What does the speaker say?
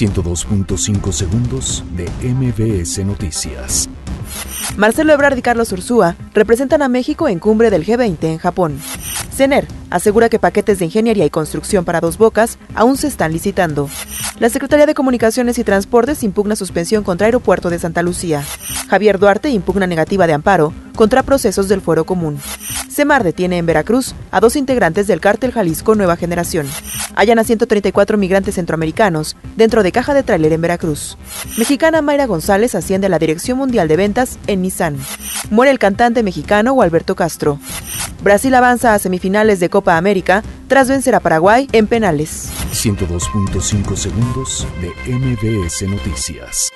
102.5 segundos de MBS Noticias. Marcelo Ebrard y Carlos Ursúa representan a México en cumbre del G20 en Japón. CENER asegura que paquetes de ingeniería y construcción para dos bocas aún se están licitando. La Secretaría de Comunicaciones y Transportes impugna suspensión contra Aeropuerto de Santa Lucía. Javier Duarte impugna negativa de amparo contra procesos del Fuero Común. Semar detiene en Veracruz a dos integrantes del cártel Jalisco Nueva Generación. Hallan a 134 migrantes centroamericanos dentro de caja de tráiler en Veracruz. Mexicana Mayra González asciende a la Dirección Mundial de Ventas en Nissan. Muere el cantante mexicano Gualberto Castro. Brasil avanza a semifinales de Copa América tras vencer a Paraguay en penales. 102.5 segundos de MBS Noticias.